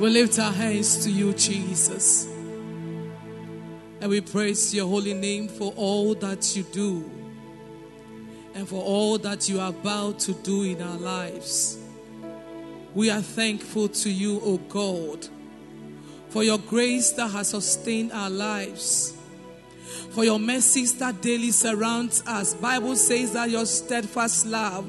We lift our hands to you, Jesus. And we praise your holy name for all that you do and for all that you are about to do in our lives. We are thankful to you, O God, for your grace that has sustained our lives, for your mercies that daily surrounds us. Bible says that your steadfast love,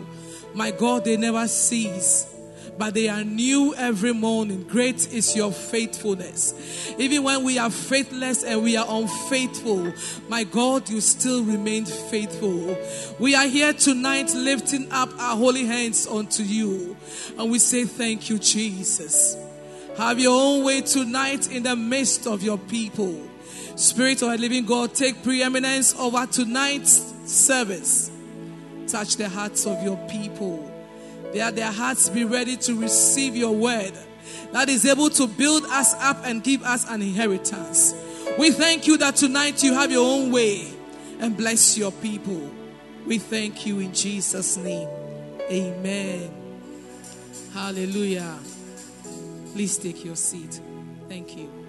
my God, they never cease but they are new every morning. Great is your faithfulness. Even when we are faithless and we are unfaithful, my God, you still remain faithful. We are here tonight lifting up our holy hands unto you, and we say, Thank you, Jesus. Have your own way tonight in the midst of your people. Spirit of the living God, take preeminence over tonight's service. Touch the hearts of your people that their hearts be ready to receive your word that is able to build us up and give us an inheritance. We thank you that tonight you have your own way and bless your people. We thank you in Jesus' name. Amen. Hallelujah. Please take your seat. Thank you.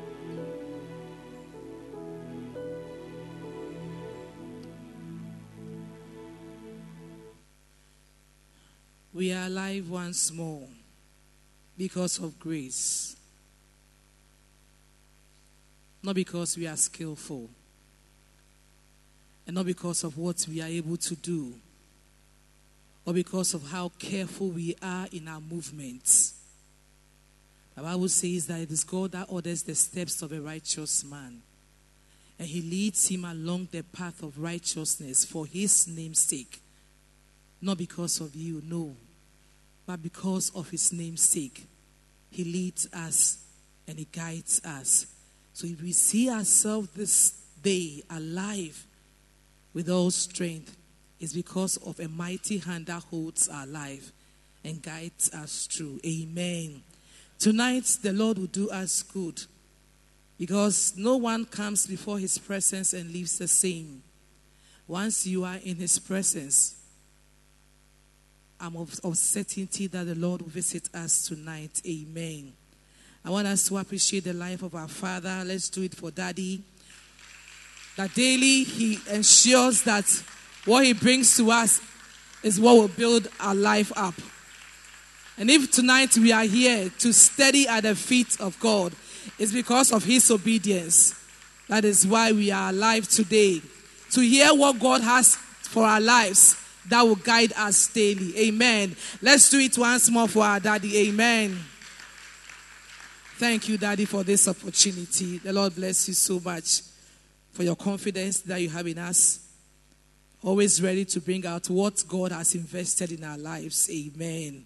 We are alive once more because of grace. Not because we are skillful. And not because of what we are able to do. Or because of how careful we are in our movements. The Bible says that it is God that orders the steps of a righteous man. And he leads him along the path of righteousness for his name's sake. Not because of you, no. But because of his name's sake. He leads us and he guides us. So if we see ourselves this day alive with all strength, it's because of a mighty hand that holds our life and guides us through. Amen. Tonight, the Lord will do us good because no one comes before his presence and leaves the same. Once you are in his presence, I'm of, of certainty that the Lord will visit us tonight. Amen. I want us to appreciate the life of our Father. Let's do it for Daddy. That daily He ensures that what He brings to us is what will build our life up. And if tonight we are here to study at the feet of God, it's because of His obedience. That is why we are alive today. To hear what God has for our lives that will guide us daily. Amen. Let's do it once more for our daddy. Amen. Thank you, Daddy, for this opportunity. The Lord bless you so much for your confidence that you have in us. Always ready to bring out what God has invested in our lives. Amen.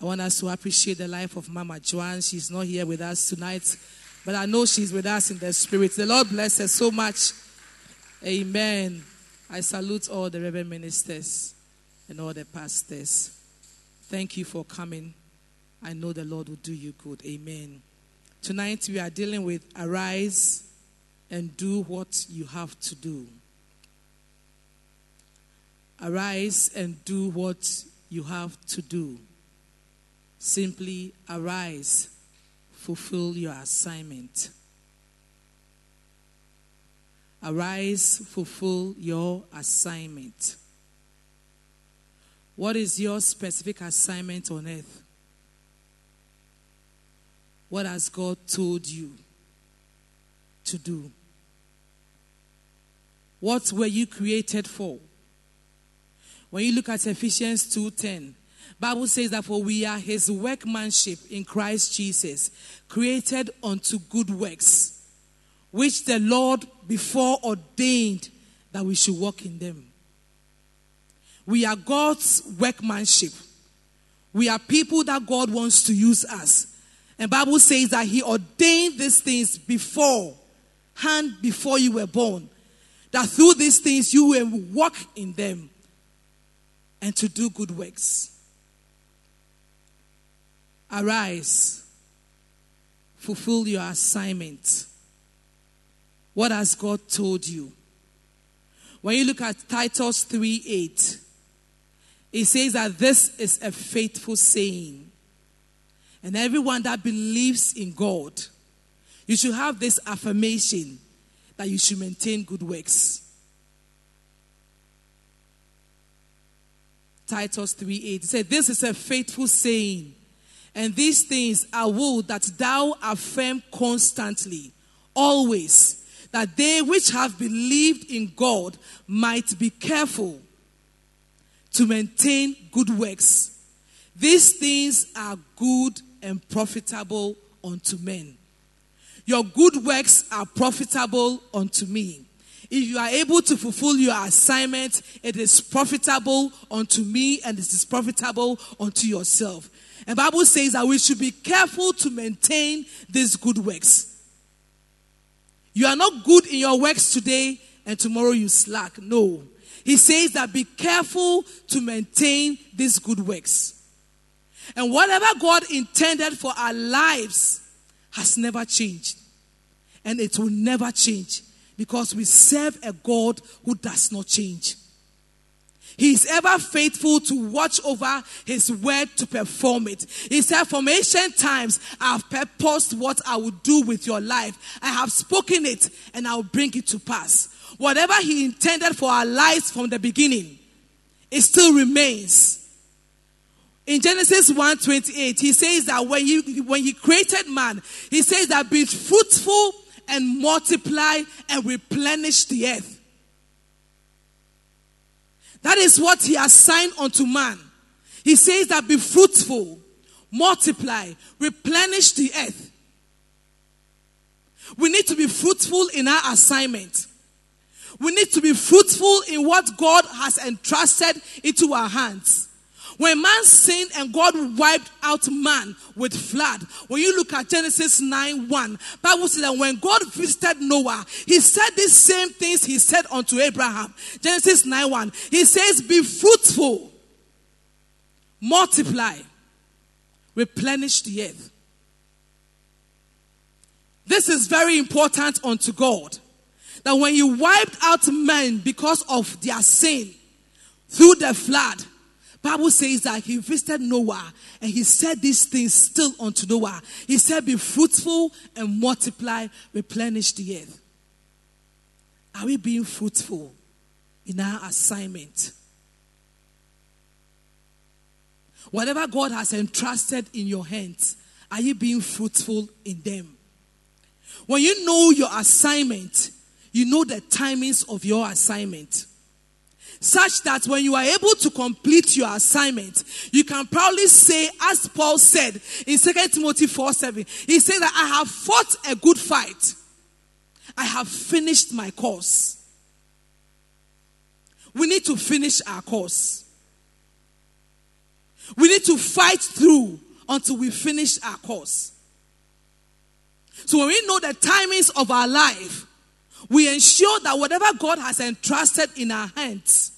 I want us to appreciate the life of Mama Joanne. She's not here with us tonight, but I know she's with us in the spirit. The Lord bless her so much. Amen. I salute all the reverend ministers and all the pastors. Thank you for coming. I know the Lord will do you good. Amen. Tonight we are dealing with arise and do what you have to do. Arise and do what you have to do. Simply arise, fulfill your assignment. Arise, fulfill your assignment. What is your specific assignment on earth? What has God told you to do? What were you created for? When you look at Ephesians 2:10, Bible says that for we are his workmanship in Christ Jesus, created unto good works which the Lord before ordained that we should walk in them. We are God's workmanship. We are people that God wants to use us. And Bible says that he ordained these things before, hand before you were born. That through these things you will walk in them and to do good works. Arise, fulfill your assignment what has God told you? When you look at Titus 3 8, it says that this is a faithful saying. And everyone that believes in God, you should have this affirmation that you should maintain good works. Titus 3 8 said, This is a faithful saying, and these things I will that thou affirm constantly, always, that they which have believed in God might be careful to maintain good works. These things are good and profitable unto men. Your good works are profitable unto me. If you are able to fulfill your assignment, it is profitable unto me and it is profitable unto yourself. And Bible says that we should be careful to maintain these good works. You are not good in your works today and tomorrow you slack. No. He says that be careful to maintain these good works. And whatever God intended for our lives has never changed. And it will never change because we serve a God who does not change. He is ever faithful to watch over his word to perform it. He said, From ancient times, I have purposed what I will do with your life. I have spoken it and I will bring it to pass. Whatever he intended for our lives from the beginning, it still remains. In Genesis 1:28, he says that when he, when he created man, he says that be fruitful and multiply and replenish the earth. That is what he assigned unto man. He says that be fruitful, multiply, replenish the earth. We need to be fruitful in our assignment. We need to be fruitful in what God has entrusted into our hands. When man sinned and God wiped out man with flood, when you look at Genesis 9 1, Bible says that when God visited Noah, he said these same things he said unto Abraham. Genesis 9 1. He says, Be fruitful, multiply, replenish the earth. This is very important unto God. That when you wiped out men because of their sin through the flood, Bible says that he visited Noah and he said these things still unto Noah. He said, Be fruitful and multiply, replenish the earth. Are we being fruitful in our assignment? Whatever God has entrusted in your hands, are you being fruitful in them? When you know your assignment, you know the timings of your assignment such that when you are able to complete your assignment, you can proudly say, as Paul said in 2 Timothy 4 7, he said that I have fought a good fight. I have finished my course. We need to finish our course. We need to fight through until we finish our course. So when we know the timings of our life, we ensure that whatever God has entrusted in our hands,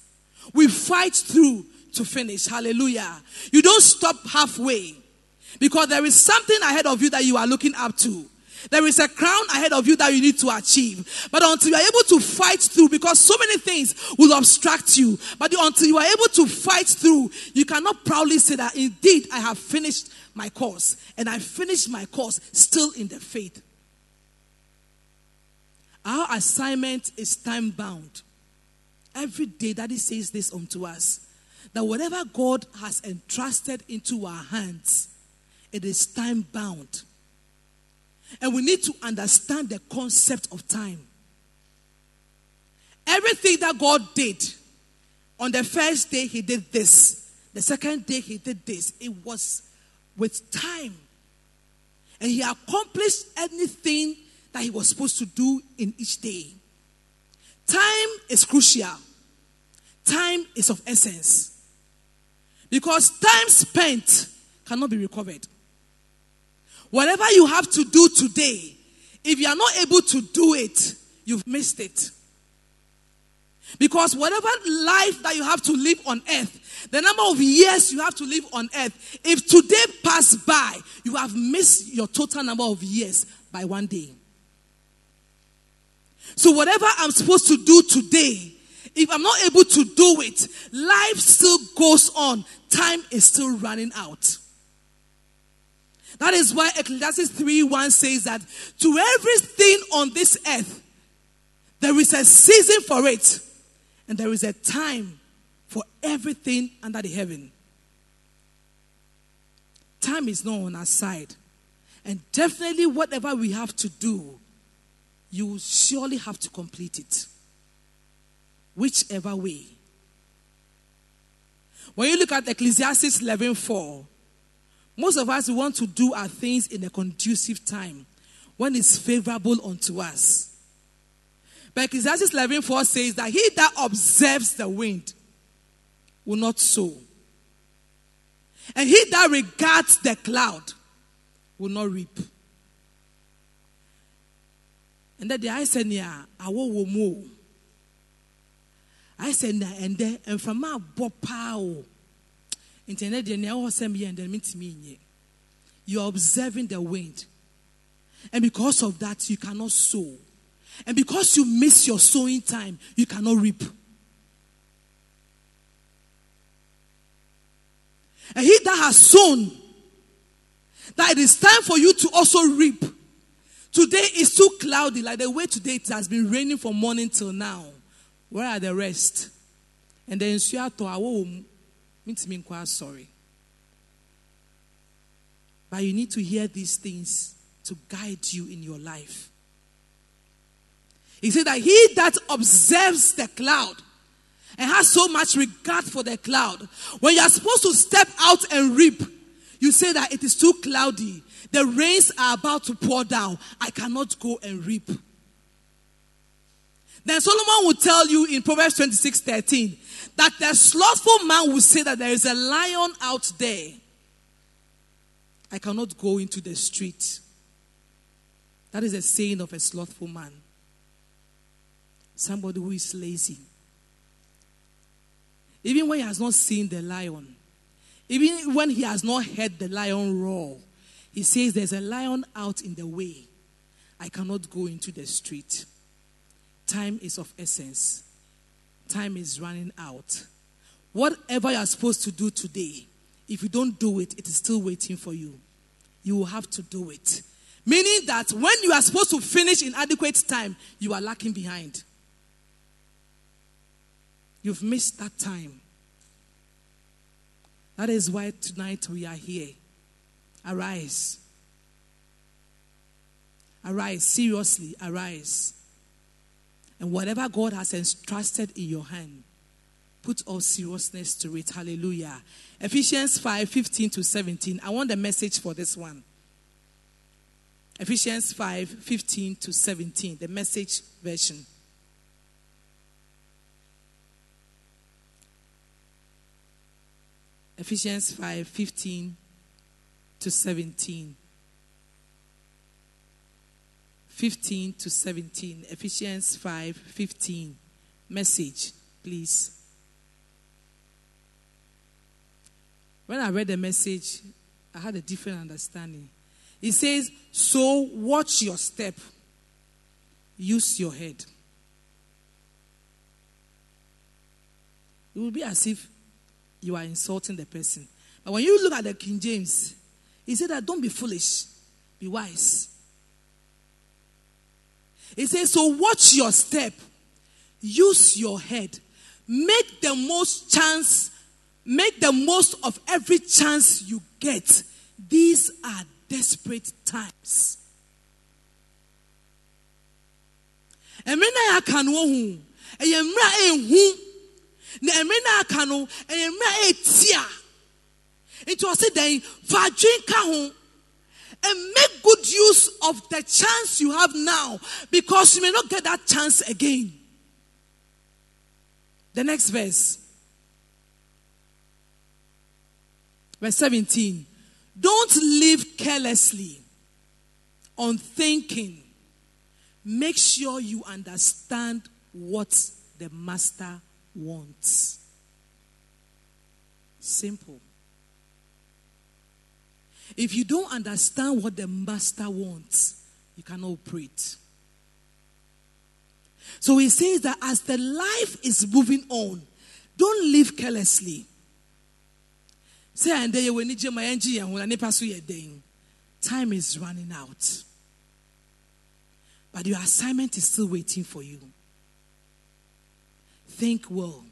we fight through to finish. Hallelujah. You don't stop halfway because there is something ahead of you that you are looking up to. There is a crown ahead of you that you need to achieve. But until you are able to fight through, because so many things will obstruct you, but until you are able to fight through, you cannot proudly say that indeed I have finished my course. And I finished my course still in the faith. Our assignment is time bound. Every day, Daddy says this unto us that whatever God has entrusted into our hands, it is time bound. And we need to understand the concept of time. Everything that God did, on the first day, He did this. The second day, He did this. It was with time. And He accomplished anything that he was supposed to do in each day. Time is crucial. Time is of essence. Because time spent cannot be recovered. Whatever you have to do today, if you are not able to do it, you've missed it. Because whatever life that you have to live on earth, the number of years you have to live on earth, if today pass by, you have missed your total number of years by one day. So, whatever I'm supposed to do today, if I'm not able to do it, life still goes on. Time is still running out. That is why Ecclesiastes 3 1 says that to everything on this earth, there is a season for it, and there is a time for everything under the heaven. Time is not on our side. And definitely, whatever we have to do, you surely have to complete it. Whichever way. When you look at Ecclesiastes 11:4, most of us want to do our things in a conducive time when it's favorable unto us. But Ecclesiastes 11:4 says that he that observes the wind will not sow. And he that regards the cloud will not reap. And that said, and then, and from my bopao. Internet, the near send me and then meet me. You're observing the wind. And because of that, you cannot sow. And because you miss your sowing time, you cannot reap. And he that has sown, that it is time for you to also reap. Today is too cloudy, like the way today it has been raining from morning till now. Where are the rest? And then me quite sorry. But you need to hear these things to guide you in your life. He said that he that observes the cloud and has so much regard for the cloud, when you are supposed to step out and reap, you say that it is too cloudy. The rains are about to pour down. I cannot go and reap. Then Solomon will tell you in Proverbs 26 13 that the slothful man will say that there is a lion out there. I cannot go into the street. That is a saying of a slothful man. Somebody who is lazy. Even when he has not seen the lion, even when he has not heard the lion roar, he says, There's a lion out in the way. I cannot go into the street. Time is of essence. Time is running out. Whatever you are supposed to do today, if you don't do it, it is still waiting for you. You will have to do it. Meaning that when you are supposed to finish in adequate time, you are lacking behind. You've missed that time. That is why tonight we are here. Arise. Arise. Seriously, arise. And whatever God has entrusted in your hand, put all seriousness to it. Hallelujah. Ephesians 5 15 to 17. I want the message for this one. Ephesians 5 15 to 17, the message version. Ephesians 5 15 to 17. 15 to 17. Ephesians 5 15. Message, please. When I read the message, I had a different understanding. It says, So watch your step, use your head. It will be as if you are insulting the person. But when you look at the King James, he said that don't be foolish, be wise. He says, so watch your step, use your head, make the most chance, make the most of every chance you get. These are desperate times. Ɔsi dan fa adwin ka ho and make good use of the chance you have now because you may not get that chance again. The next verse, verse 17. Don't live carelessly, unthinking. Make sure you understand what the master wants. Simple. If you don't understand what the master wants, you cannot operate. So he says that as the life is moving on, don't live carelessly. Say time is running out. But your assignment is still waiting for you. Think well.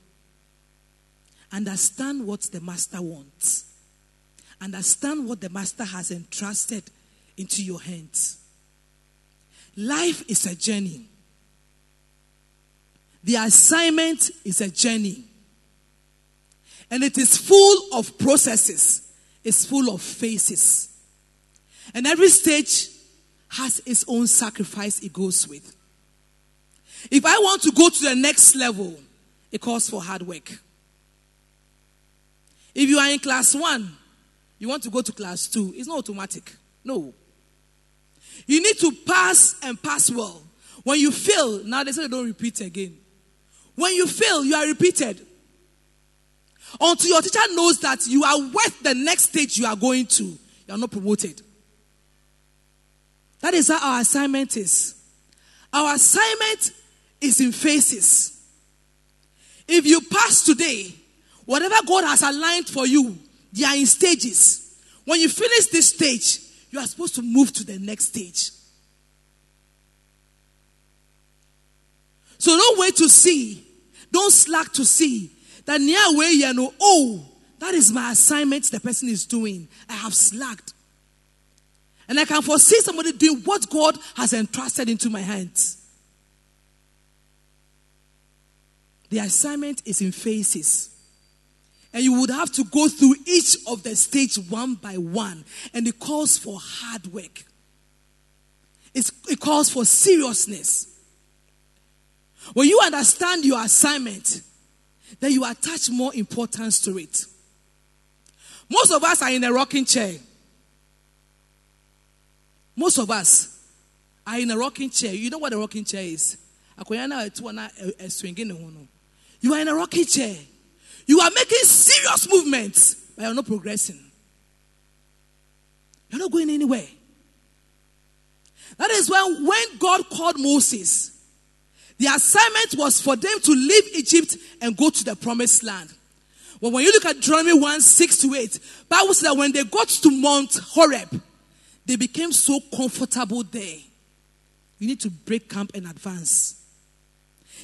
Understand what the master wants. Understand what the master has entrusted into your hands. Life is a journey. The assignment is a journey. And it is full of processes, it's full of phases. And every stage has its own sacrifice it goes with. If I want to go to the next level, it calls for hard work. If you are in class one, you want to go to class two, it's not automatic. No. You need to pass and pass well. When you fail, now they say don't repeat again. When you fail, you are repeated. Until your teacher knows that you are worth the next stage you are going to, you are not promoted. That is how our assignment is. Our assignment is in phases. If you pass today, whatever God has aligned for you, they are in stages. When you finish this stage, you are supposed to move to the next stage. So don't wait to see. Don't slack to see that near way you know, oh, that is my assignment the person is doing. I have slacked. And I can foresee somebody doing what God has entrusted into my hands. The assignment is in phases. And you would have to go through each of the stage one by one. And it calls for hard work. It's, it calls for seriousness. When you understand your assignment, then you attach more importance to it. Most of us are in a rocking chair. Most of us are in a rocking chair. You know what a rocking chair is? You are in a rocking chair. You are making serious movements, but you're not progressing. You're not going anywhere. That is when, when God called Moses, the assignment was for them to leave Egypt and go to the promised land. Well, when you look at Deuteronomy 1 6 to 8, Bible says that when they got to Mount Horeb, they became so comfortable there. You need to break camp and advance.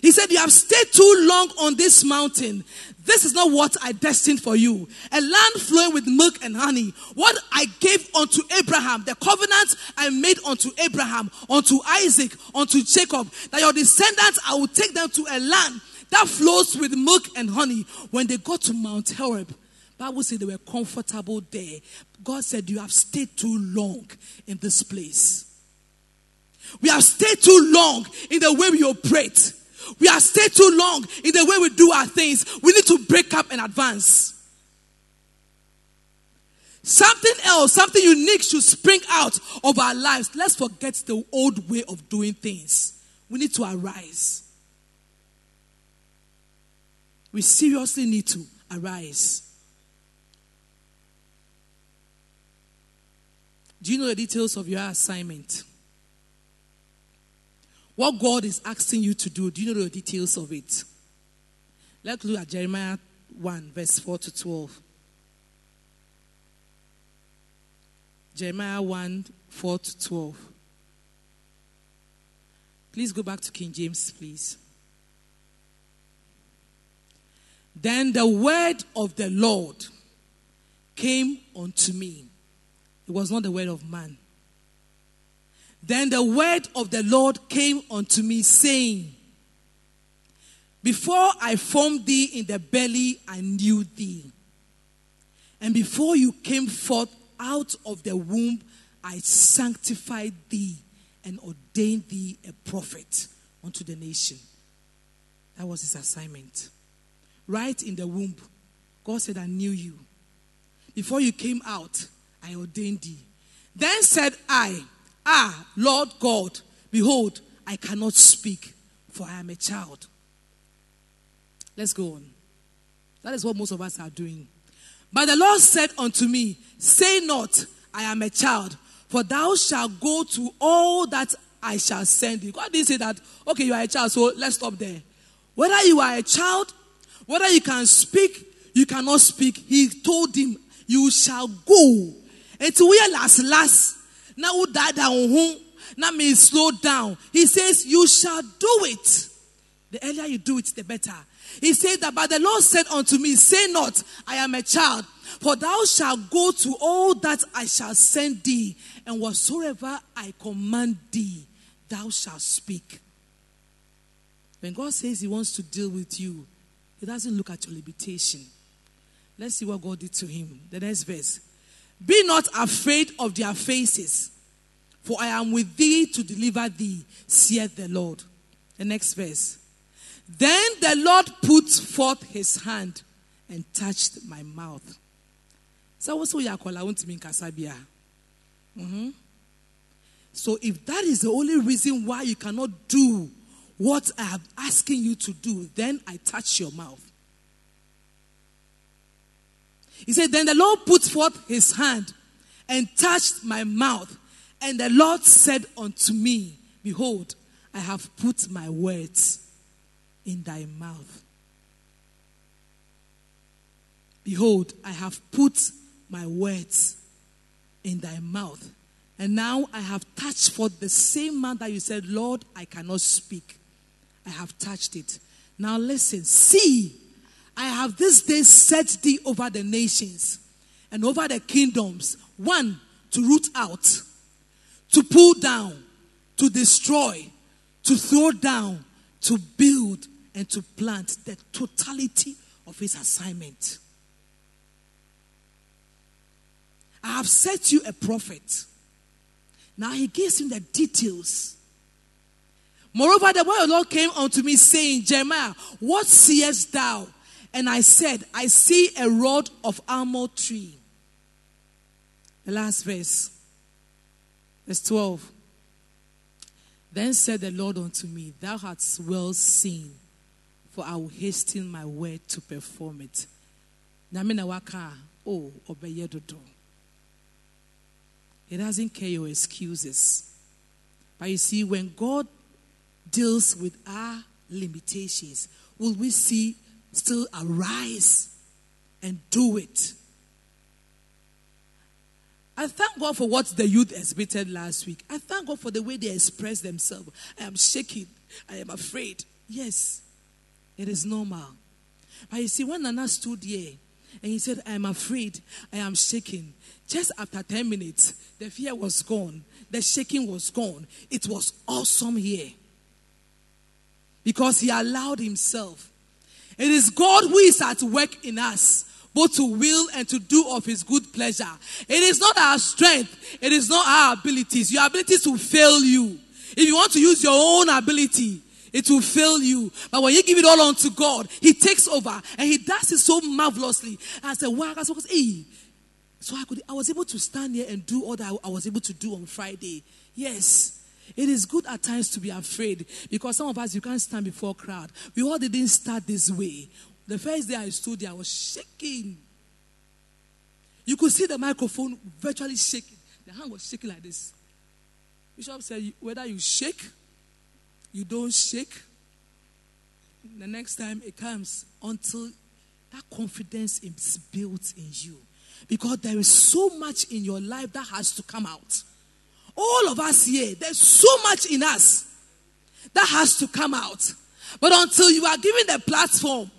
He said, You have stayed too long on this mountain. This is not what I destined for you. A land flowing with milk and honey. What I gave unto Abraham, the covenant I made unto Abraham, unto Isaac, unto Jacob, that your descendants, I will take them to a land that flows with milk and honey. When they got to Mount Horeb, Bible said they were comfortable there. God said, You have stayed too long in this place. We have stayed too long in the way we operate. We have stayed too long in the way we do our things. We need to break up and advance. Something else, something unique should spring out of our lives. Let's forget the old way of doing things. We need to arise. We seriously need to arise. Do you know the details of your assignment? What God is asking you to do, do you know the details of it? Let's look at Jeremiah 1, verse 4 to 12. Jeremiah 1, 4 to 12. Please go back to King James, please. Then the word of the Lord came unto me. It was not the word of man. Then the word of the Lord came unto me, saying, Before I formed thee in the belly, I knew thee. And before you came forth out of the womb, I sanctified thee and ordained thee a prophet unto the nation. That was his assignment. Right in the womb, God said, I knew you. Before you came out, I ordained thee. Then said I, Ah, Lord God, behold, I cannot speak, for I am a child. Let's go on. That is what most of us are doing. But the Lord said unto me, Say not, I am a child, for thou shalt go to all that I shall send you. God didn't say that, okay, you are a child, so let's stop there. Whether you are a child, whether you can speak, you cannot speak, he told him, You shall go. And to where last, last, Now who died out? now may slow down. He says, You shall do it. The earlier you do it, the better. He said that, but the Lord said unto me, Say not, I am a child, for thou shalt go to all that I shall send thee, and whatsoever I command thee, thou shalt speak. When God says He wants to deal with you, He doesn't look at your limitation. Let's see what God did to him. The next verse. Be not afraid of their faces, for I am with thee to deliver thee, saith the Lord. The next verse. Then the Lord put forth his hand and touched my mouth. So won't mean kasabia. Mm-hmm. So if that is the only reason why you cannot do what I am asking you to do, then I touch your mouth. He said, Then the Lord put forth his hand and touched my mouth. And the Lord said unto me, Behold, I have put my words in thy mouth. Behold, I have put my words in thy mouth. And now I have touched for the same man that you said, Lord, I cannot speak. I have touched it. Now listen, see, I have this day set thee over the nations and over the kingdoms. One, to root out, to pull down, to destroy, to throw down, to build, and to plant the totality of his assignment. I have set you a prophet. Now he gives him the details. Moreover, the word of the Lord came unto me, saying, Jeremiah, what seest thou? And I said, I see a rod of almond tree. The last verse, verse 12. Then said the Lord unto me, Thou hast well seen, for I will hasten my word to perform it. Namina waka, oh, obeyedodo. He doesn't care your excuses. But you see, when God deals with our limitations, will we see still arise and do it. I thank God for what the youth exhibited last week. I thank God for the way they expressed themselves. I am shaking. I am afraid. Yes, it is normal. But you see, when Nana stood here and he said, I am afraid, I am shaking, just after 10 minutes, the fear was gone, the shaking was gone. It was awesome here. Because he allowed himself it is God who is at work in us, both to will and to do of his good pleasure. It is not our strength, it is not our abilities. Your abilities will fail you. If you want to use your own ability, it will fail you. But when you give it all unto God, He takes over and He does it so marvelously. I said, wow. So I could I was able to stand here and do all that I was able to do on Friday. Yes. It is good at times to be afraid because some of us, you can't stand before a crowd. We all didn't start this way. The first day I stood there, I was shaking. You could see the microphone virtually shaking. The hand was shaking like this. Bishop said, whether you shake, you don't shake, the next time it comes until that confidence is built in you. Because there is so much in your life that has to come out. All of us here, there's so much in us that has to come out. But until you are given the platform,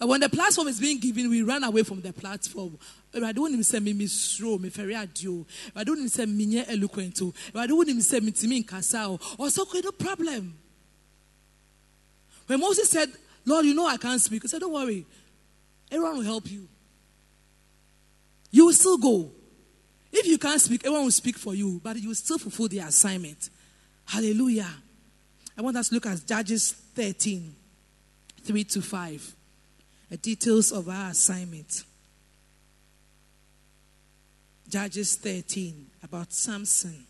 but when the platform is being given, we run away from the platform. I don't even say me misro, me ferry adio. I don't even say me nye eloquent. I don't even say me timi kasao. Or so no problem. When Moses said, Lord, you know I can't speak. I said, Don't worry. Everyone will help you. You will still go. If you can't speak, everyone will speak for you, but you will still fulfill the assignment. Hallelujah. I want us to look at Judges 13, 3 to 5. The details of our assignment. Judges 13, about Samson.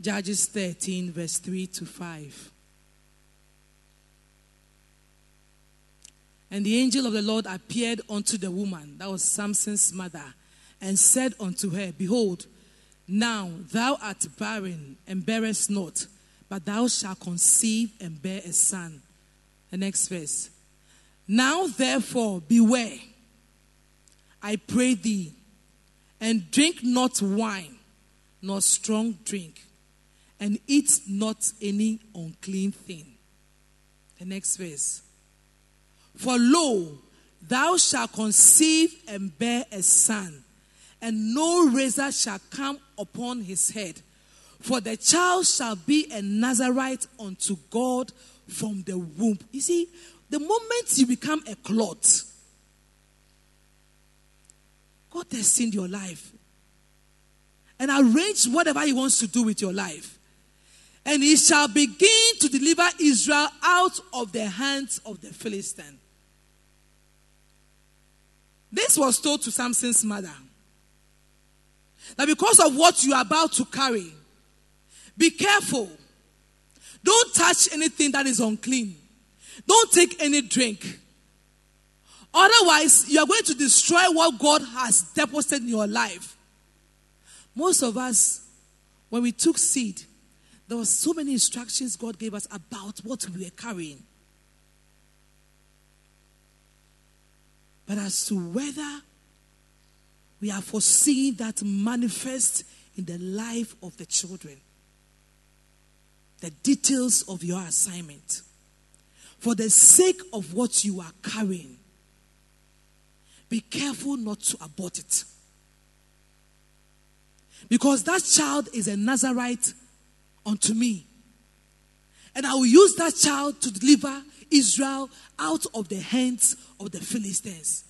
Judges 13, verse 3 to 5. And the angel of the Lord appeared unto the woman, that was Samson's mother and said unto her, Behold, now thou art barren and bearest not, but thou shalt conceive and bear a son. The next verse. Now therefore beware, I pray thee, and drink not wine, nor strong drink, and eat not any unclean thing. The next verse. For lo, thou shalt conceive and bear a son, and no razor shall come upon his head. For the child shall be a Nazarite unto God from the womb. You see, the moment you become a clot, God destined your life and arrange whatever He wants to do with your life. And He shall begin to deliver Israel out of the hands of the Philistine. This was told to Samson's mother. That because of what you are about to carry, be careful. Don't touch anything that is unclean. Don't take any drink. Otherwise, you are going to destroy what God has deposited in your life. Most of us, when we took seed, there were so many instructions God gave us about what we were carrying. But as to whether we are foreseeing that manifest in the life of the children, the details of your assignment, for the sake of what you are carrying, be careful not to abort it. Because that child is a Nazarite unto me. And I will use that child to deliver Israel out of the hands of the Philistines.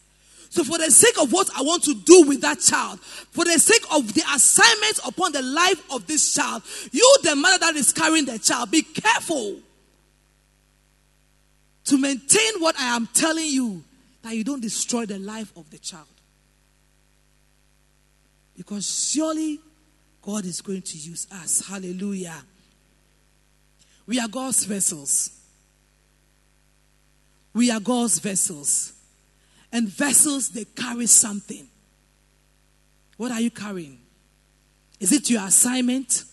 So, for the sake of what I want to do with that child, for the sake of the assignment upon the life of this child, you, the mother that is carrying the child, be careful to maintain what I am telling you that you don't destroy the life of the child. Because surely God is going to use us. Hallelujah. We are God's vessels. We are God's vessels. And vessels, they carry something. What are you carrying? Is it your assignment?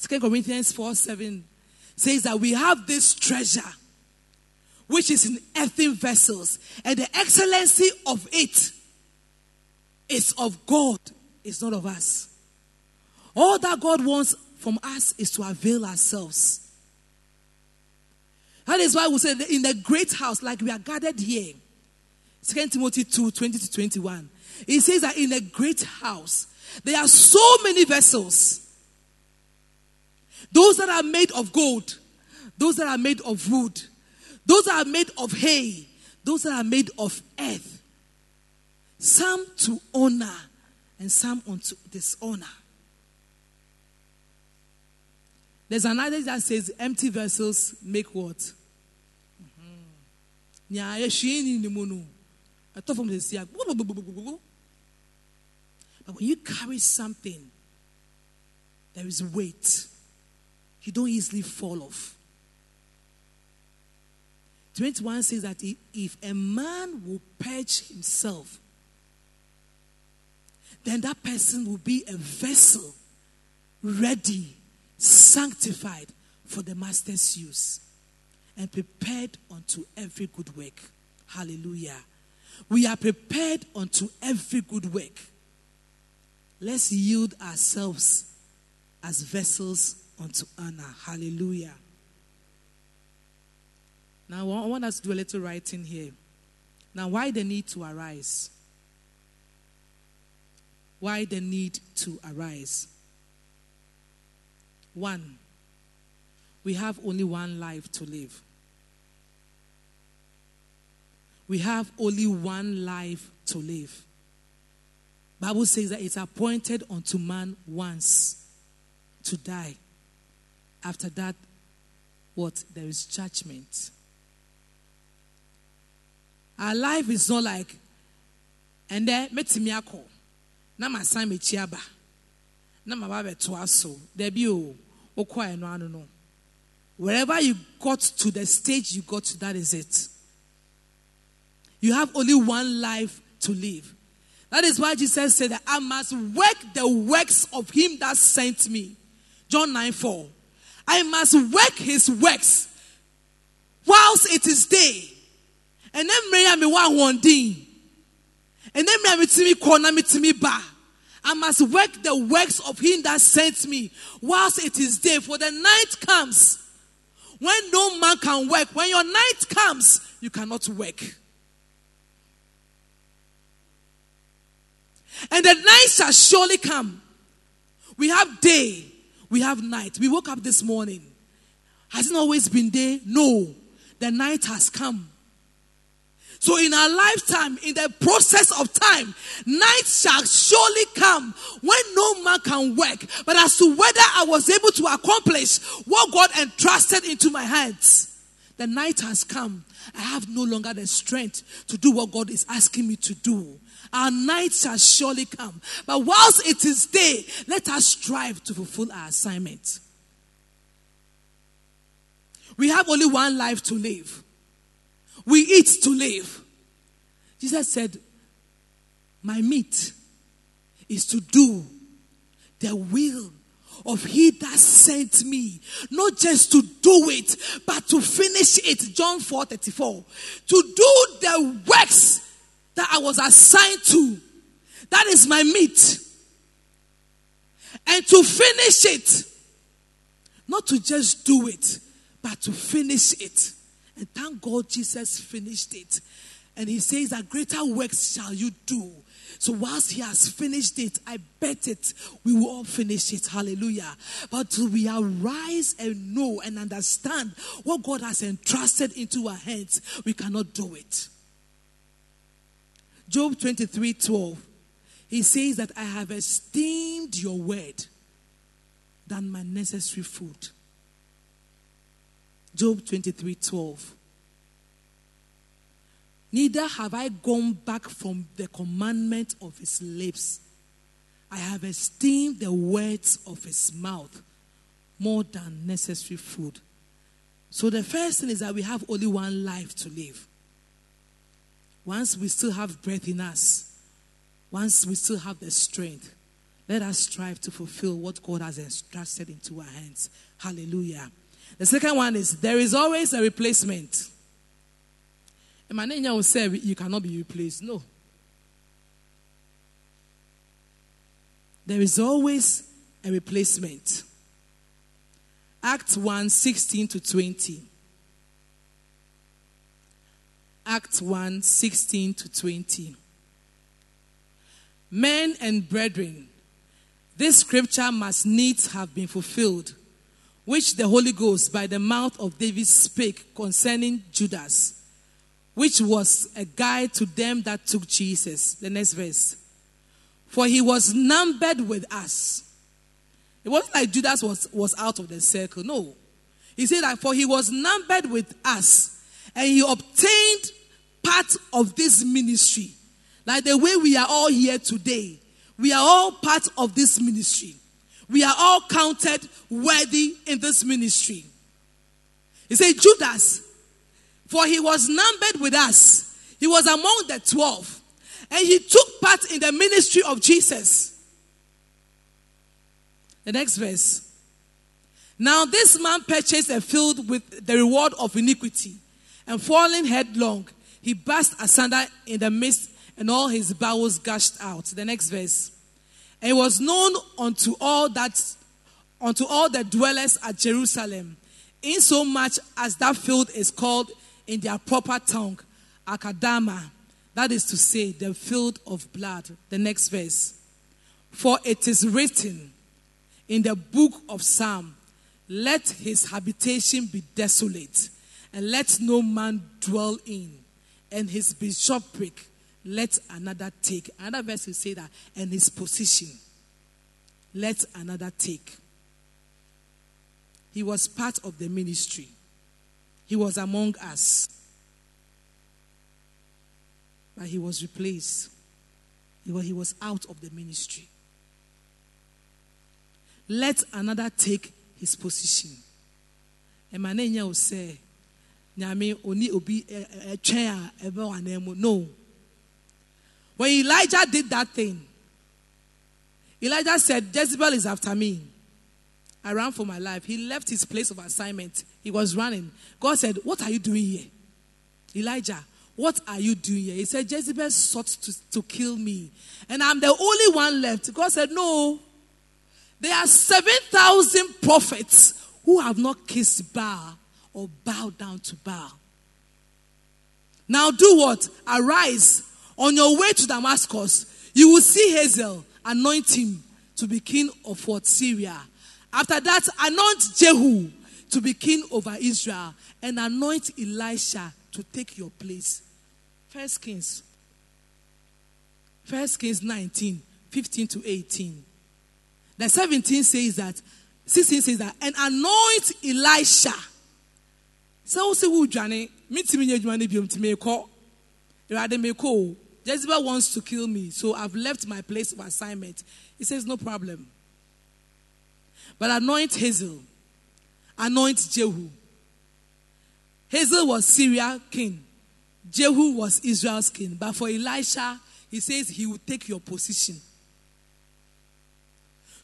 2 Corinthians 4 7 says that we have this treasure which is in earthen vessels, and the excellency of it is of God, it's not of us. All that God wants from us is to avail ourselves. That is why we say in the great house, like we are gathered here, 2 Timothy 2 20 to 21. It says that in a great house, there are so many vessels. Those that are made of gold, those that are made of wood, those that are made of hay, those that are made of earth. Some to honor and some unto dishonor. There's another that says empty vessels make what? Mm-hmm. But when you carry something, there is weight. You don't easily fall off. 21 says that if a man will purge himself, then that person will be a vessel ready, sanctified for the master's use, and prepared unto every good work. Hallelujah. We are prepared unto every good work. Let's yield ourselves as vessels unto honor. Hallelujah. Now, I want us to do a little writing here. Now, why the need to arise? Why the need to arise? One, we have only one life to live. We have only one life to live. Bible says that it's appointed unto man once to die. After that, what? There is judgment. Our life is not like, and then metimi akọ na ma san mechi aba na ma ba bɛtoa so dabi o wokɔ ano no wherever you got to the stage you got to that is it. You have only one life to live. That is why jesus said that i must work the works of him that sent me. John 9 4 i must work his works whilst it is day. Ɛnɛ mmerɛ yi a mewɔ ahoɔden ɛnɛ mmerɛ a metumi kɔ na metumi ba I must work the works of him that sent me whilst it is day, for the night comes when no man can work. When your night comes, you cannot work. And the night shall surely come. We have day, we have night. We woke up this morning. Has it always been day? No. The night has come. So in our lifetime, in the process of time, night shall surely come when no man can work. But as to whether I was able to accomplish what God entrusted into my hands, the night has come. I have no longer the strength to do what God is asking me to do. Our night shall surely come. But whilst it is day, let us strive to fulfill our assignment. We have only one life to live. We eat to live. Jesus said, My meat is to do the will of he that sent me. Not just to do it, but to finish it. John 4 34. To do the works that I was assigned to. That is my meat. And to finish it. Not to just do it, but to finish it. And thank God Jesus finished it. And he says that greater works shall you do. So whilst he has finished it, I bet it we will all finish it. Hallelujah. But we arise and know and understand what God has entrusted into our hands, we cannot do it. Job 23 12. He says that I have esteemed your word than my necessary food. Job 23 12. Neither have I gone back from the commandment of his lips. I have esteemed the words of his mouth more than necessary food. So the first thing is that we have only one life to live. Once we still have breath in us, once we still have the strength, let us strive to fulfill what God has entrusted into our hands. Hallelujah. The second one is there is always a replacement. Emmanuel will say you cannot be replaced. No. There is always a replacement. Acts 1 16 to 20. Acts 1 16 to 20. Men and brethren, this scripture must needs have been fulfilled which the Holy Ghost by the mouth of David spake concerning Judas, which was a guide to them that took Jesus. The next verse. For he was numbered with us. It wasn't like Judas was, was out of the circle. No. He said that for he was numbered with us and he obtained part of this ministry. Like the way we are all here today. We are all part of this ministry we are all counted worthy in this ministry. He said, Judas, for he was numbered with us, he was among the 12, and he took part in the ministry of Jesus. The next verse. Now, this man purchased a field with the reward of iniquity, and falling headlong, he burst asunder in the midst, and all his bowels gushed out. The next verse. And it was known unto all that unto all the dwellers at Jerusalem, insomuch as that field is called in their proper tongue, Aceldama, that is to say, the field of blood. The next verse. For it is written in the book of Psalm, let his habitation be desolate, and let no man dwell in, and his bishopric let another take. Another verse will say that, and his position, let another take. He was part of the ministry, he was among us. But he was replaced. He was out of the ministry. Let another take his position. Emmanuel will say, oni No. When Elijah did that thing, Elijah said, Jezebel is after me. I ran for my life. He left his place of assignment. He was running. God said, What are you doing here? Elijah, What are you doing here? He said, Jezebel sought to, to kill me. And I'm the only one left. God said, No. There are 7,000 prophets who have not kissed Baal or bowed down to Baal. Now do what? Arise on your way to Damascus. You will see Hazael, anoint him to be king of what? Syria. After that, anoint Jehu to be king over Israel and anoint Elisha to take your place. First Kings. First Kings 19, 15 to 18. The 17 says that, 16 says that, and anoint Elisha. So, oh, who Johnny, meet me, you to me, call. Jezebel wants to kill me, so I've left my place of assignment. He says, No problem. But anoint Hazael, anoint Jehu. Hazael was Syria king, Jehu was Israel's king. But for Elisha, he says he will take your position.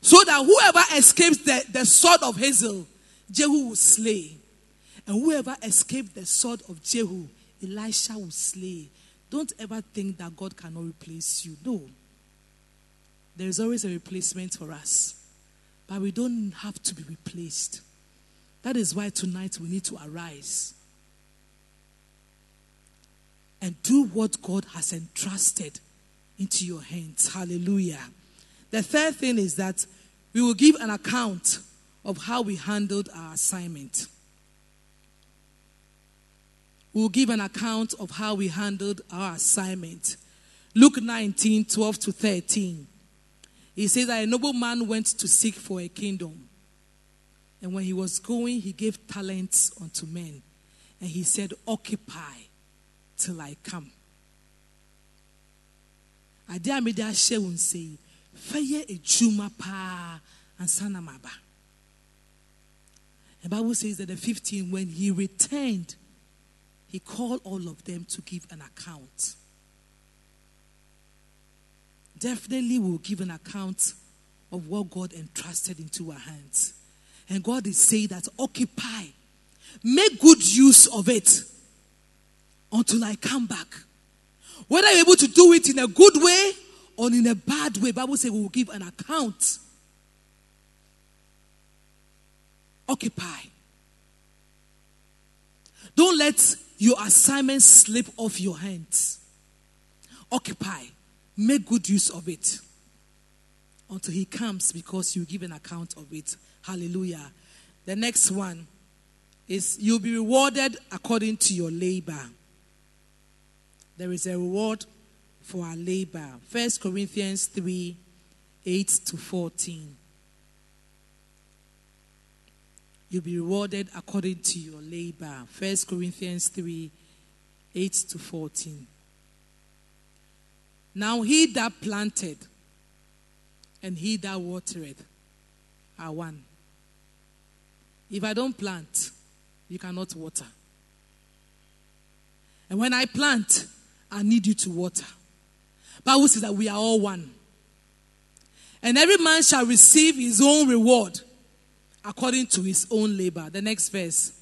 So that whoever escapes the, the sword of Hazael, Jehu will slay. And whoever escaped the sword of Jehu, Elisha will slay. Don't ever think that God cannot replace you. No. There is always a replacement for us. But we don't have to be replaced. That is why tonight we need to arise and do what God has entrusted into your hands. Hallelujah. The third thing is that we will give an account of how we handled our assignment. We'll give an account of how we handled our assignment. Luke 19 12 to 13. He says that a nobleman went to seek for a kingdom. And when he was going, he gave talents unto men. And he said, Occupy till I come. Ade a. The Bible says that the 15, when he returned, he called all of them to give an account. Definitely, we'll give an account of what God entrusted into our hands. And God is saying that occupy, make good use of it until I come back. Whether you're able to do it in a good way or in a bad way, Bible says we will give an account. Occupy. Don't let your assignment slip off your hands. Occupy. Make good use of it until he comes because you give an account of it. Hallelujah. The next one is you'll be rewarded according to your labor. There is a reward for our labor. First Corinthians 3 8 to 14. You'll be rewarded according to your labor. First Corinthians 3 8 to 14. Now he that planted and he that watered are one. If I don't plant, you cannot water. And when I plant, I need you to water. Bible says that we are all one. And every man shall receive his own reward according to his own labor. The next verse.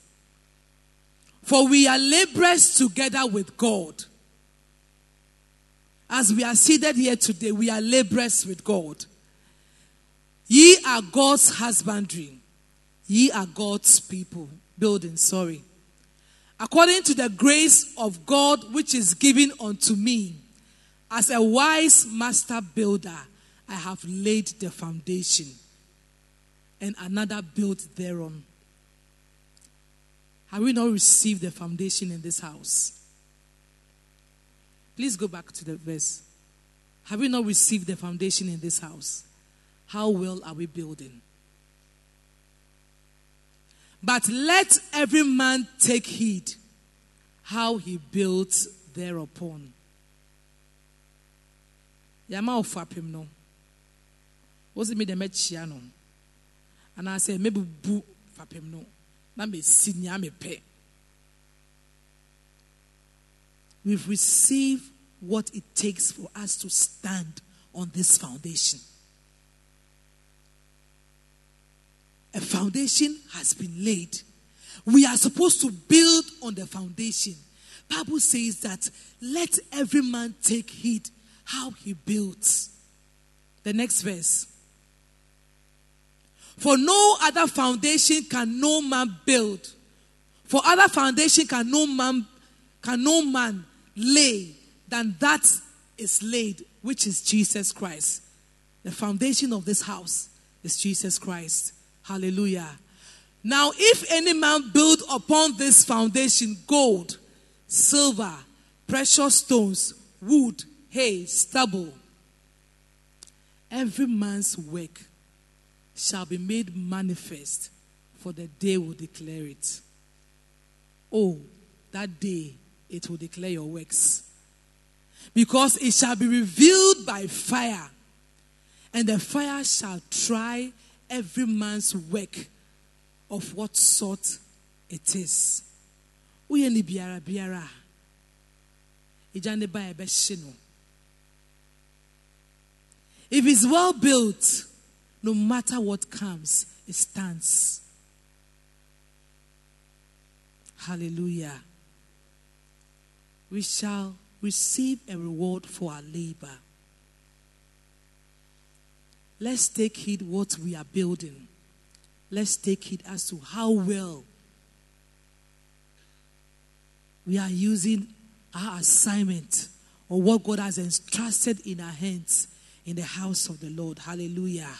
For we are laborers together with God. As we are seated here today, we are laborers with God. Ye are God's husbandry. Ye are God's people. Building, sorry according to the grace of God which is given unto me, as a wise master builder, I have laid the foundation, and another built thereon. Have we not received the foundation in this house? Please go back to the verse. Have we not received the foundation in this house? How well are we building? But let every man take heed how he builds thereupon. Yama ofapem no. Was it me And I fapem no. Na pe. We've received what it takes for us to stand on this foundation. A foundation has been laid. We are supposed to build on the foundation. Bible says that let every man take heed how he builds. The next verse. For no other foundation can no man build. For other foundation can no man can no man lay than that is laid, which is Jesus Christ. The foundation of this house is Jesus Christ. Hallelujah. Now, if any man build upon this foundation gold, silver, precious stones, wood, hay, stubble, every man's work shall be made manifest, for the day will declare it. Oh, that day it will declare your works. Because it shall be revealed by fire, and the fire shall try every man's work of what sort it is. Woyɛ ni biara biara ba. If it's well built, no matter what comes, it stands. Hallelujah. We shall receive a reward for our labor. Let's take heed what we are building. Let's take heed as to how well we are using our assignment or what God has entrusted in our hands in the house of the Lord. Hallelujah.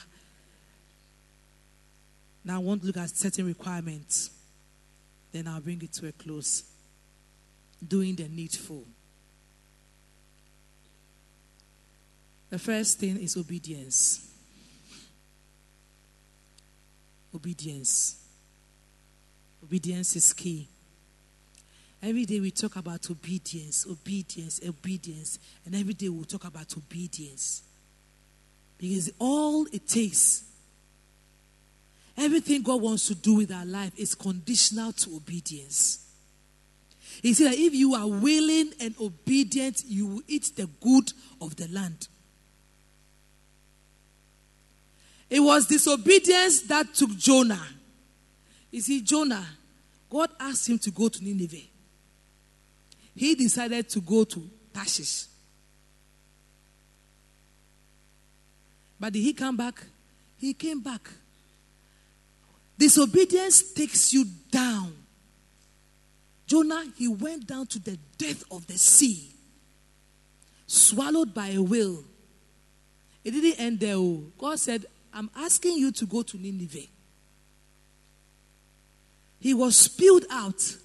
Now I want to look at certain requirements. Then I'll bring it to a close. Doing the needful. The first thing is obedience. Obedience. Obedience is key. Every day we talk about obedience, obedience, obedience, and every day we'll talk about obedience. Because all it takes, everything God wants to do with our life is conditional to obedience. He said that if you are willing and obedient, you will eat the good of the land. It was disobedience that took Jonah. You see, Jonah, God asked him to go to Nineveh. He decided to go to Tarshish. But did he come back? He came back. Disobedience takes you down. Jonah, he went down to the depth of the sea, swallowed by a whale. It didn't end there. Oh. God said, I'm asking you to go to Nineveh. He was spewed out.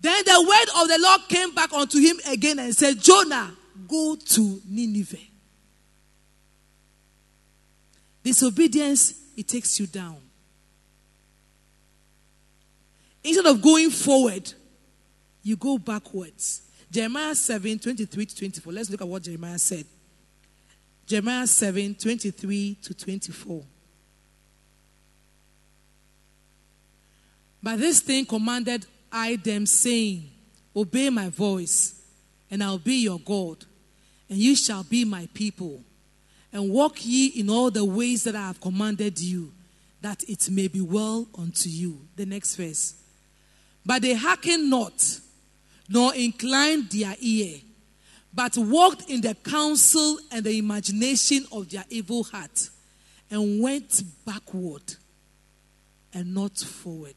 Then the word of the Lord came back unto him again and said, Jonah, go to Nineveh. Disobedience, it takes you down. Instead of going forward, you go backwards. Jeremiah 7 23 to 24. Let's look at what Jeremiah said. Jeremiah 7 23 to 24. By this thing commanded I them, saying, Obey my voice, and I'll be your God, and you shall be my people. And walk ye in all the ways that I have commanded you, that it may be well unto you. The next verse. But they hearkened not, nor inclined their ear, but walked in the counsel and the imagination of their evil heart, and went backward and not forward.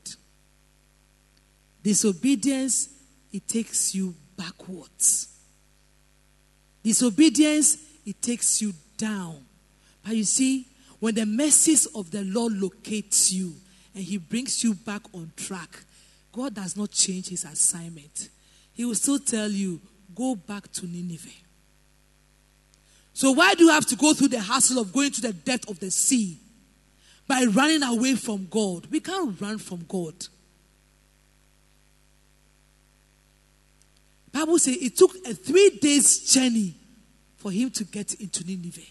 Disobedience, it takes you backwards. Disobedience, it takes you down. But you see, when the mercies of the Lord locates you and he brings you back on track, God does not change his assignment. He will still tell you, go back to Nineveh. So why do you have to go through the hassle of going to the depth of the sea? By running away from God. We can't run from God. Bible says it took a three days journey for him to get into Nineveh.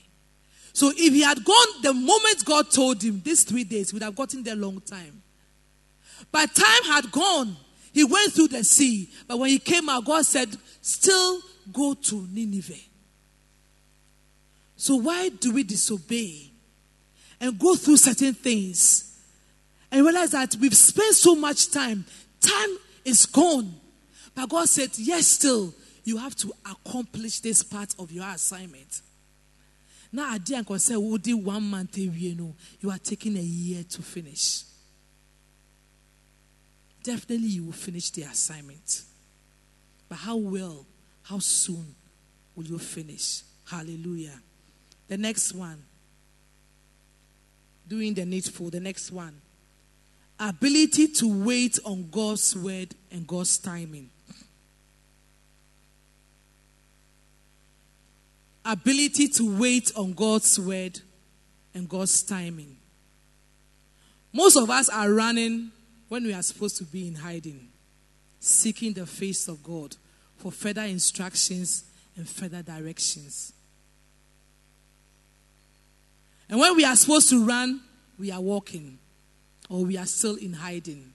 So if he had gone the moment God told him, these three days, he would have gotten there a long time. But time had gone. He went through the sea. But when he came out, God said, still go to Nineveh. So why do we disobey and go through certain things and realize that we've spent so much time? Time is gone. But God said, Yes, still, you have to accomplish this part of your assignment. Now, I didn't say, one month, you know, you are taking a year to finish. Definitely, you will finish the assignment. But how well, how soon will you finish? Hallelujah. The next one. Doing the needful. The next one. Ability to wait on God's word and God's timing. Ability to wait on God's word and God's timing. Most of us are running when we are supposed to be in hiding, seeking the face of God for further instructions and further directions. And when we are supposed to run, we are walking or we are still in hiding.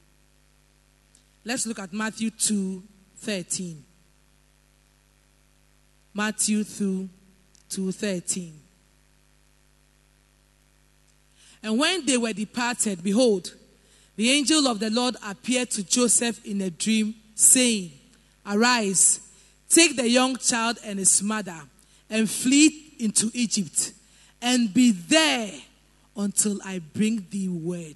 Let's look at Matthew 2 13. Matthew 2 2 13. And when they were departed, behold, the angel of the Lord appeared to Joseph in a dream, saying, Arise, take the young child and his mother, and flee into Egypt, and be there until I bring thee word.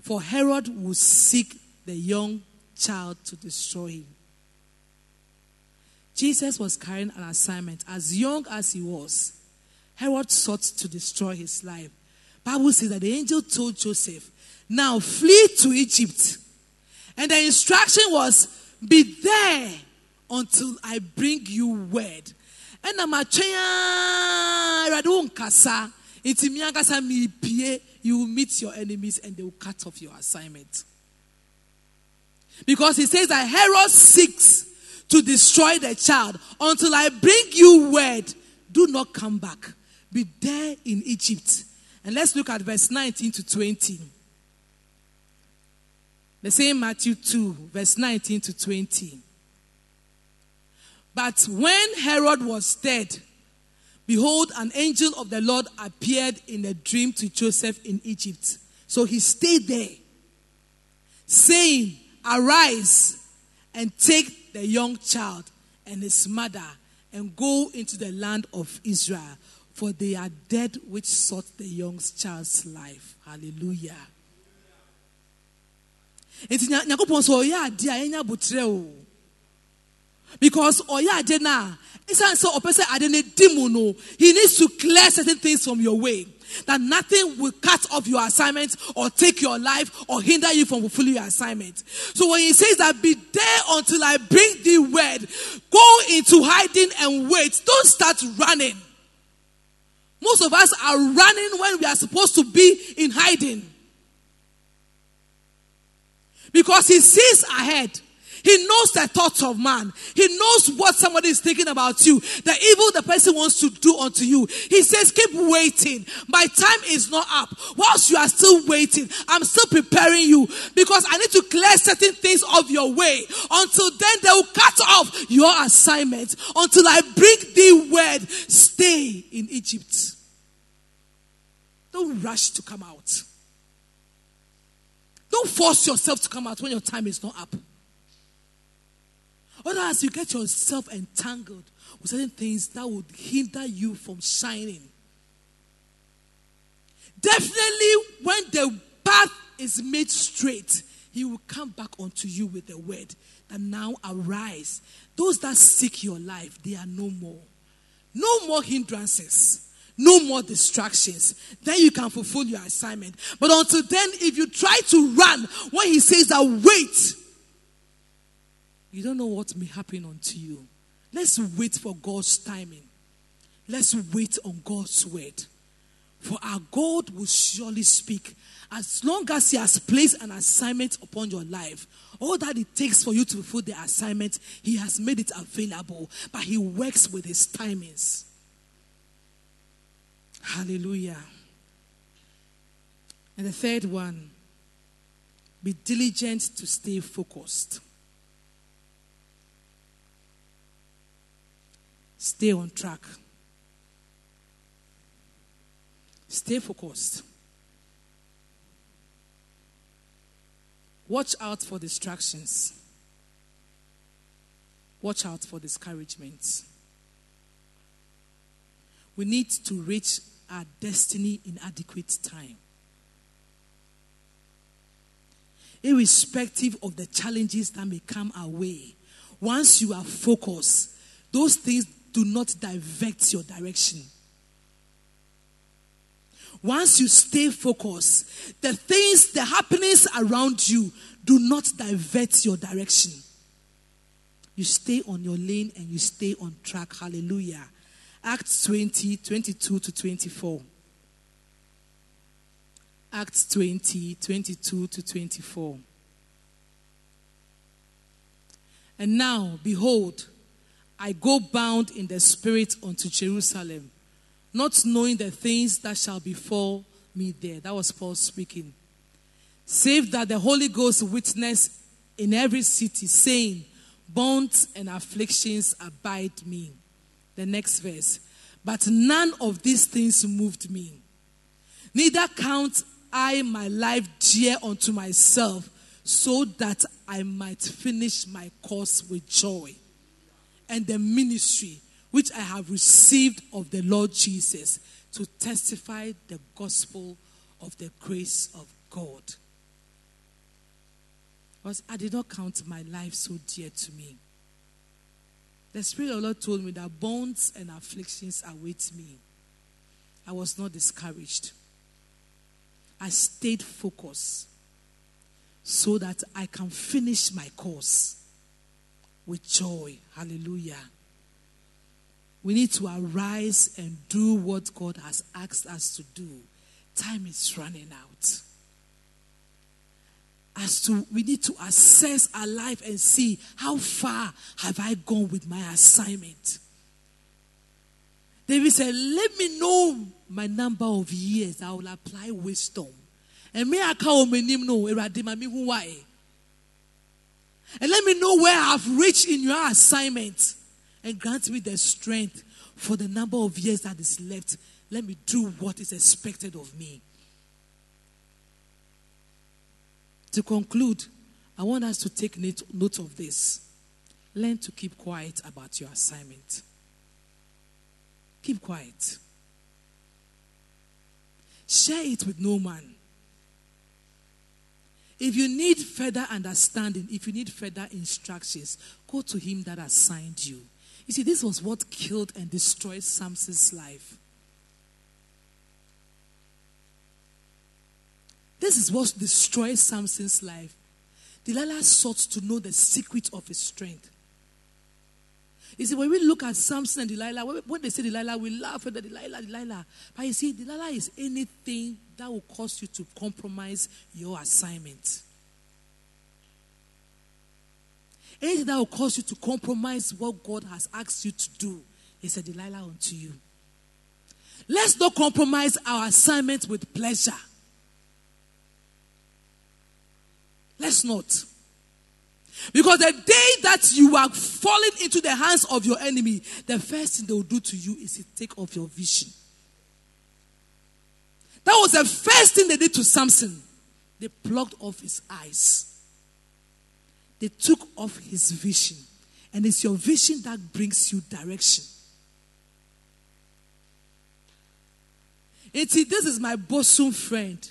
For Herod will seek the young child to destroy him. Jesus was carrying an assignment. As young as he was, Herod sought to destroy his life. Bible says that the angel told Joseph, now flee to Egypt. And the instruction was, be there until I bring you word. And I'm a kasa. It's you will meet your enemies and they will cut off your assignment. Because he says that Herod seeks to destroy the child until I bring you word. Do not come back. Be there in Egypt. And let's look at verse 19 to 20. The same Matthew 2, verse 19 to 20. But when Herod was dead, behold, an angel of the Lord appeared in a dream to Joseph in Egypt. So he stayed there, saying, Arise and take the young child and his mother and go into the land of Israel, for they are dead which sought the young child's life. Hallelujah. Nti nyankopɔn sɛ ɔyɛ ade a ɛnya abotrɛ o because ɔyɛ ade no a ɛsiane sɛ ɔpɛ sɛ ade no di mu no he needs to clear certain things from your way that nothing will cut off your assignment or take your life or hinder you from fulfilling your assignment. So when he says that be there until I bring the word, go into hiding and wait. Don't start running. Most of us are running when we are supposed to be in hiding. Because he sees ahead. He knows the thoughts of man. He knows what somebody is thinking about you, the evil the person wants to do unto you. He says, keep waiting. My time is not up. Whilst you are still waiting, I'm still preparing you because I need to clear certain things of your way. Until then, they will cut off your assignment until I bring the word. Stay in Egypt. Don't rush to come out. Don't force yourself to come out when your time is not up. Otherwise, you get yourself entangled with certain things that would hinder you from shining. Definitely, when the path is made straight, he will come back unto you with the word that now arise. Those that seek your life, they are no more. No more hindrances. No more distractions. Then you can fulfill your assignment. But until then, if you try to run when he says that wait, you don't know what may happen unto you. Let's wait for God's timing. Let's wait on God's word. For our God will surely speak. As long as He has placed an assignment upon your life, all that it takes for you to fulfill the assignment, He has made it available. But He works with His timings. Hallelujah. And the third one, be diligent to stay focused. Stay on track. Stay focused. Watch out for distractions. Watch out for discouragement. We need to reach our destiny in adequate time. Irrespective of the challenges that may come our way, once you are focused, those things do not divert your direction. Once you stay focused, the things, the happenings around you do not divert your direction. You stay on your lane and you stay on track. Hallelujah. Acts 20, 22 to 24. Acts 20, 22 to 24. And now, behold, I go bound in the Spirit unto Jerusalem, not knowing the things that shall befall me there. That was Paul speaking. Save that the Holy Ghost witness in every city, saying, Bonds and afflictions abide me. The next verse. But none of these things moved me. Neither count I my life dear unto myself, so that I might finish my course with joy. And the ministry which I have received of the Lord Jesus to testify the gospel of the grace of God. Because I did not count my life so dear to me. The Spirit of the Lord told me that bonds and afflictions await me. I was not discouraged. I stayed focused so that I can finish my course with joy. Hallelujah. We need to arise and do what God has asked us to do. Time is running out as to we need to assess our life and see how far have I gone with my assignment. David said, Let me know my number of years. I will apply wisdom. And me. And let me know where I have reached in your assignment. And grant me the strength for the number of years that is left. Let me do what is expected of me. To conclude, I want us to take note of this. Learn to keep quiet about your assignment. Keep quiet. Share it with no man. If you need further understanding, if you need further instructions, go to him that assigned you. You see, this was what killed and destroyed Samson's life. This is what destroys Samson's life. Delilah sought to know the secret of his strength. You see, when we look at Samson and Delilah, when they say Delilah, we laugh at the Delilah, Delilah. But you see, Delilah is anything that will cause you to compromise your assignment. Anything that will cause you to compromise what God has asked you to do is a Delilah unto you. Let's not compromise our assignment with pleasure. Let's not. Because the day that you are falling into the hands of your enemy, the first thing they will do to you is to take off your vision. That was the first thing they did to Samson. They plucked off his eyes, they took off his vision. And it's your vision that brings you direction. See, this is my bosom friend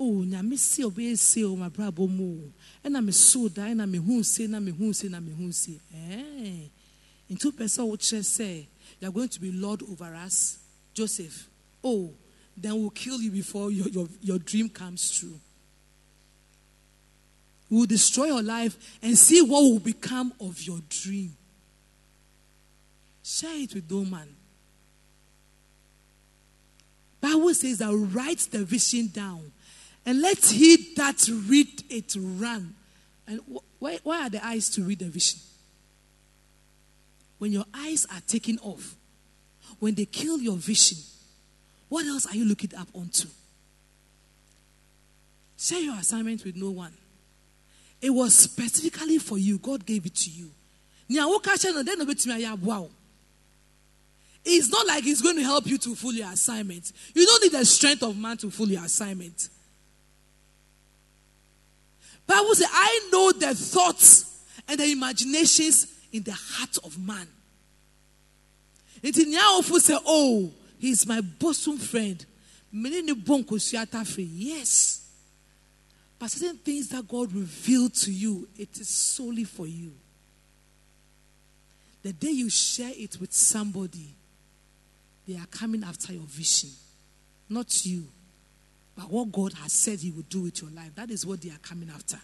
oh nyame si ɔbɛyɛ se o mabrabɔ mu o. Ɛna meso da ɛna mehu se na mehu se na me mehu se ɛɛ nti wopɛ sɛ wokyerɛ sɛ you are going to be lord over us joseph. Oh then we'll kill you before your, your, your dream comes true. We'll destroy your life and see what will become of your dream. Share it with no man. Bible says that write the vision down and let he that read it run. And why, why are the eyes to read the vision? When your eyes are taken off, when they kill your vision, what else are you looking up onto? Share your assignment with no one. It was specifically for you. God gave it to you. It's not like He's going to help you to fulfill your assignment. You don't need the strength of man to fulfill your assignment. Bible says, I know the thoughts and the imaginations in the heart of man. Nti nea awofo sɛ oh he is my bosom friend. Yes. But certain things that God revealed to you, it is solely for you. The day you share it with somebody, they are coming after your vision, not you. But what God has said He will do with your life, that is what they are coming after.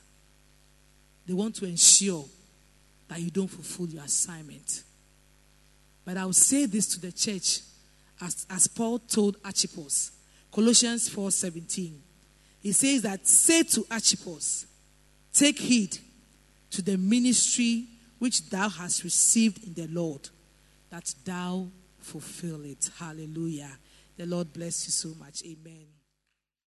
They want to ensure that you don't fulfill your assignment. But I will say this to the church as, as Paul told Archippus, Colossians 4:17. He says that say to Archippus, take heed to the ministry which thou hast received in the Lord, that thou fulfill it. Hallelujah. The Lord bless you so much. Amen.